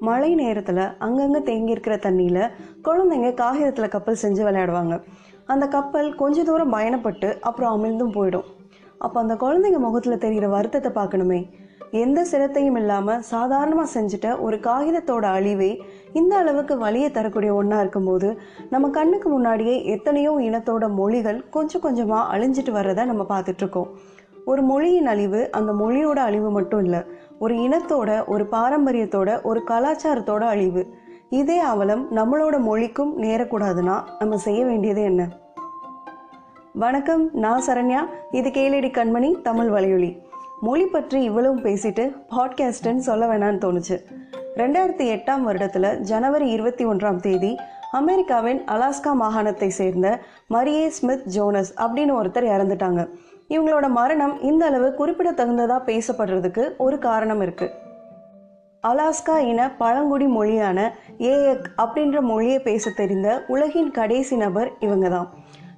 மழை நேரத்தில் அங்கங்கே தேங்கியிருக்கிற தண்ணியில் குழந்தைங்க காகிதத்தில் கப்பல் செஞ்சு விளையாடுவாங்க. அந்த கப்பல் கொஞ்ச தூரம் பயணப்பட்டு அப்புறம் அமிழ்ந்தும் போயிடும். அப்போ அந்த குழந்தைங்க முகத்தில் தெரிகிற வருத்தத்தை பார்க்கணுமே. எந்த சிரத்தையும் இல்லாமல் சாதாரணமாக செஞ்சுட்ட ஒரு காகிதத்தோட அழிவே இந்த அளவுக்கு வழியை தரக்கூடிய ஒன்றா இருக்கும்போது நம்ம கண்ணுக்கு முன்னாடியே எத்தனையோ இனத்தோட மொழிகள் கொஞ்சம் கொஞ்சமாக அழிஞ்சிட்டு வர்றதை நம்ம பார்த்துட்ருக்கோம் ஒரு மொழியின் அழிவு அந்த மொழியோட அழிவு மட்டும் இல்லை ஒரு இனத்தோட ஒரு பாரம்பரியத்தோட ஒரு கலாச்சாரத்தோட அழிவு. இதே அவலம் நம்மளோட மொழிக்கும் நேரக்கூடாதுன்னா நம்ம செய்ய வேண்டியது என்ன? வணக்கம் நான் சரண்யா. இது கேளடி கண்மணி தமிழ் வலையொலி. மொழி பற்றி இவ்வளவு பேசிட்டு பாட்காஸ்ட்னு சொல்ல வேணான்னு தோணுச்சு. ரெண்டாயிரத்தி எட்டாம் வருடத்தில் ஜனவரி இருபத்தி ஒன்றாம் தேதி அமெரிக்காவின் அலாஸ்கா மாகாணத்தை சேர்ந்த மரியே ஸ்மித் ஜோனஸ் அப்படின்னு ஒருத்தர் இறந்துட்டாங்க. இவங்களோட மரணம் இந்த அளவு குறிப்பிடத்தகுந்ததாக பேசப்படுறதுக்கு ஒரு காரணம் இருக்குது அலாஸ்கா இன பழங்குடி மொழியான ஏஎக் அப்படின்ற மொழியை பேச தெரிந்த உலகின் கடைசி நபர் இவங்க தான்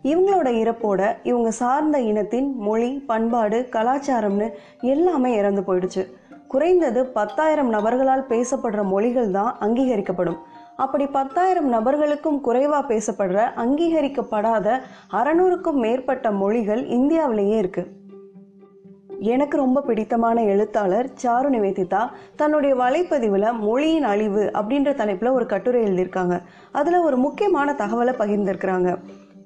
இவங்களோட இறப்போட இவங்க சார்ந்த இனத்தின் மொழி பண்பாடு கலாச்சாரம்னு எல்லாமே இறந்து போயிடுச்சு. குறைந்தது பத்தாயிரம் நபர்களால் பேசப்படுற மொழிகள் தான் அங்கீகரிக்கப்படும். அப்படி பத்தாயிரம் நபர்களுக்கும் குறைவாக பேசப்படுற அங்கீகரிக்கப்படாத அறநூறுக்கும் மேற்பட்ட மொழிகள் இந்தியாவிலேயே இருக்குது எனக்கு ரொம்ப பிடித்தமான எழுத்தாளர் சாரு நிவேதிதா தன்னுடைய வலைப்பதிவில் மொழியின் அழிவு அப்படின்ற தலைப்பில் ஒரு கட்டுரை எழுதியிருக்காங்க. அதில் ஒரு முக்கியமான தகவலை பகிர்ந்திருக்கிறாங்க.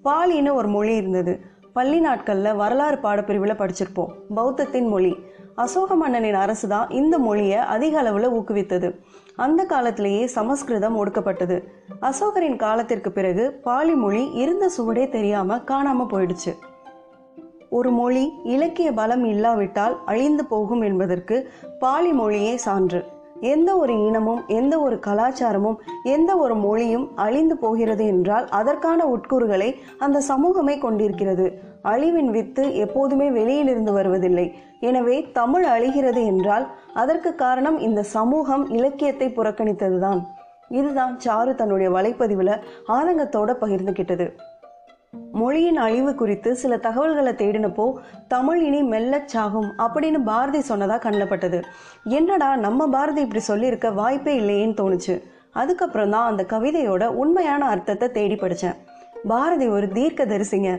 பாலின்னு ஒரு மொழி இருந்தது. பள்ளி நாட்களில் வரலாறு பாடப்பிரிவில் படிச்சிருப்போம். பௌத்தத்தின் மொழி. அசோக மன்னனின் அரசு தான் இந்த மொழியை அதிக அளவில் ஊக்குவித்தது. அந்த காலத்திலேயே சமஸ்கிருதம் ஒடுக்கப்பட்டது. அசோகரின் காலத்திற்கு பிறகு பாலி மொழி இருந்த சுவடே தெரியாமல் காணாமல் போயிடுச்சு. ஒரு மொழி இலக்கிய பலம் இல்லாவிட்டால் அழிந்து போகும் என்பதற்கு பாலி மொழியே சான்று. எந்த ஒரு இனமும் எந்த ஒரு கலாச்சாரமும் எந்த ஒரு மொழியும் அழிந்து போகிறது என்றால் அதற்கான உட்கூறுகளை அந்த சமூகமே கொண்டிருக்கிறது. அழிவின் வித்து எப்போதுமே வெளியிலிருந்து வருவதில்லை. எனவே தமிழ் அழிகிறது என்றால் அதற்கு காரணம் இந்த சமூகம் இலக்கியத்தை புறக்கணித்ததுதான். இதுதான் சாரு தன்னுடைய வலைப்பதிவில் ஆதங்கத்தோட பகிர்ந்துகிட்டது. மொழியின் அழிவு குறித்து சில தகவல்களை தேடினப்போ தமிழ் இனி மெல்லச் சாகும் அப்படின்னு பாரதி சொன்னதாக கண்ணப்பட்டது. என்னடா நம்ம பாரதி இப்படி சொல்லியிருக்க வாய்ப்பே இல்லையேன்னு தோணுச்சு. அதுக்கப்புறம் தான் அந்த கவிதையோட உண்மையான அர்த்தத்தை தேடி படித்தேன் பாரதி ஒரு தீர்க்க தரிசிங்க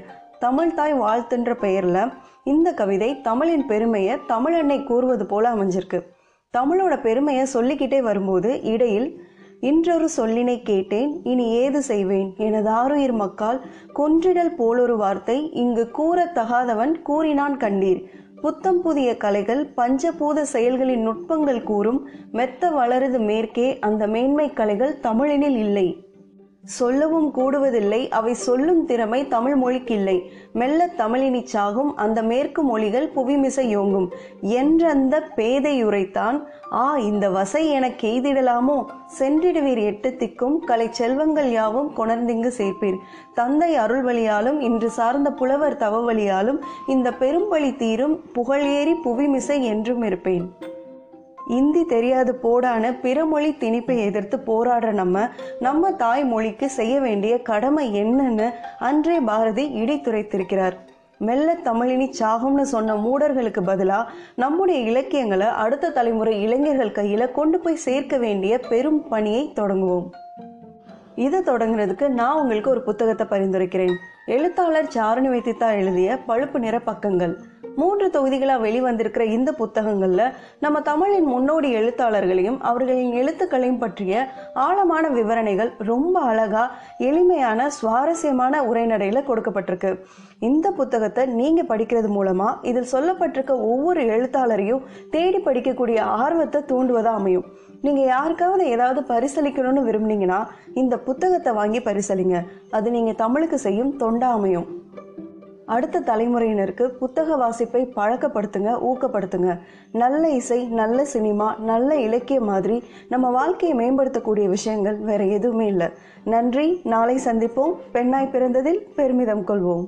தமிழ்தாய் வாழ்த்துன்ற பெயரில் இந்த கவிதை தமிழின் பெருமையை தமிழெண்ணை கூறுவது போல அமைஞ்சிருக்கு. தமிழோட பெருமையை சொல்லிக்கிட்டே வரும்போது இடையில் இன்றொரு சொல்லினை கேட்டேன் இனி ஏது செய்வேன்? எனதாருயிர் மக்கால் கொன்றிடல் போலொரு வார்த்தை இங்கு கூறத்தகாதவன் கூறினான் கண்டீர். புத்தம் புதிய கலைகள் பஞ்சபூத செயல்களின் நுட்பங்கள் கூறும் மெத்த வளருது மேற்கே அந்த மேன்மை கலைகள் தமிழினில் இல்லை. சொல்லவும் கூடுவதில்லை. அவை சொல்லும் திறமை தமிழ் மொழிக்கில்லை. மெல்ல தமிழினி சாகும் அந்த மேற்கு மொழிகள் புவிமிசை யோங்கும். என்றந்த பேதையுரைத்தான் ஆ இந்த வசை எனக் கெய்திடலாமோ? சென்றிடுவீர் எட்டு திக்கும் கலை செல்வங்கள் யாவும் கொணர்ந்திங்கு சேர்ப்பீர். தந்தை அருள் வழியாலும் இன்று சார்ந்த புலவர் தவ வழியாலும் இந்த பெரும்பழி தீரும் புகழேறி புவிமிசை என்றும் இருப்பேன். இந்தி தெரியாது போடான பிறமொழி திணிப்பை எதிர்த்து போராடுற நம்ம நம்ம தாய்மொழிக்கு செய்ய வேண்டிய கடமை என்னன்னு அன்றே பாரதி இடித்துரைத்திருக்கிறார். மெல்ல தமிழினி சாகும்னு சொன்ன மூடர்களுக்கு பதிலாக நம்முடைய இலக்கியங்களை அடுத்த தலைமுறை இளைஞர்கள் கையில் கொண்டு போய் சேர்க்க வேண்டிய பெரும் பணியை தொடங்குவோம். இதை தொடங்குறதுக்கு நான் உங்களுக்கு ஒரு புத்தகத்தை பரிந்துரைக்கிறேன். எழுத்தாளர் சாரணி வைத்தித்தா எழுதிய பழுப்பு நிற பக்கங்கள். மூன்று தொகுதிகளாக வெளிவந்திருக்கிற இந்த புத்தகங்களில் நம்ம தமிழின் முன்னோடி எழுத்தாளர்களையும் அவர்களின் எழுத்துக்களையும் பற்றிய ஆழமான விவரணைகள் ரொம்ப அழகா எளிமையான சுவாரஸ்யமான உரைநடையில் கொடுக்கப்பட்டிருக்கு. இந்த புத்தகத்தை நீங்க படிக்கிறது மூலமா இதில் சொல்லப்பட்டிருக்க ஒவ்வொரு எழுத்தாளரையும் தேடி படிக்கக்கூடிய ஆர்வத்தை தூண்டுவதா அமையும். நீங்க யாருக்காவது ஏதாவது பரிசளிக்கணும்னு விரும்புனீங்கன்னா இந்த புத்தகத்தை வாங்கி பரிசலிங்க அது நீங்க தமிழுக்கு செய்யும் தொண்டாமையும் அமையும். அடுத்த தலைமுறையினருக்கு புத்தக வாசிப்பை பழக்கப்படுத்துங்க ஊக்கப்படுத்துங்க. நல்ல இசை நல்ல சினிமா நல்ல இலக்கியம் மாதிரி நம்ம வாழ்க்கையை மேம்படுத்தக்கூடிய விஷயங்கள் வேற எதுவுமே இல்லை. நன்றி. நாளை சந்திப்போம். பெண்ணாய் பிறந்ததில் பெருமிதம் கொள்வோம்.